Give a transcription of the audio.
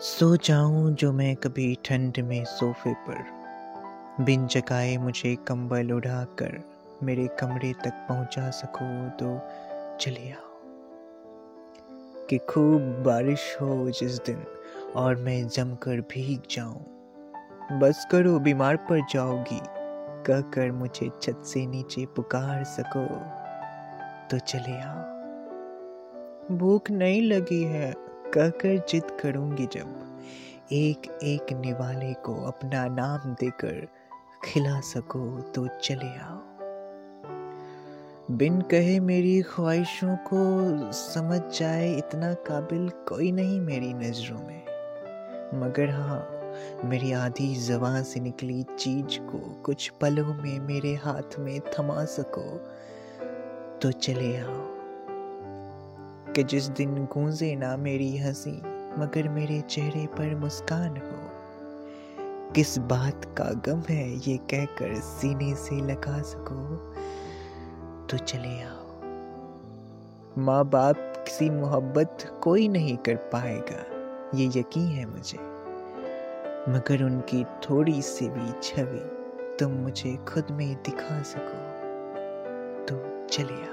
सो जाऊँ जो मैं कभी ठंड में सोफे पर। बिन जगाए मुझे कंबल उड़ाकर मेरे कमरे तक पहुँचा सको तो चले आओ। कि खूब बारिश हो जिस दिन और मैं जमकर भीग जाऊँ। बस करो बीमार पड़ जाओगी, कहकर मुझे छत से नीचे पुकार सको तो चले आओ। भूख नहीं लगी है कहकर जिद करूँगी जब। एक एक निवाले को अपना नाम देकर खिला सको तो चले आओ। बिन कहे मेरी ख्वाहिशों को समझ जाए इतना काबिल कोई नहीं मेरी नज़रों में। मगर हाँ मेरी आधी जबान से निकली चीज़ को कुछ पलों में मेरे हाथ में थमा सको तो चले आओ। कि जिस दिन गूंजे ना मेरी हँसी, मगर मेरे चेहरे पर मुस्कान हो। किस बात का गम है ये कहकर सीने से लगा सको तो चले आओ। माँ बाप किसी मोहब्बत कोई नहीं कर पाएगा, ये यकीन है मुझे। मगर उनकी थोड़ी सी भी छवि तुम मुझे खुद में दिखा सको तो चले आओ।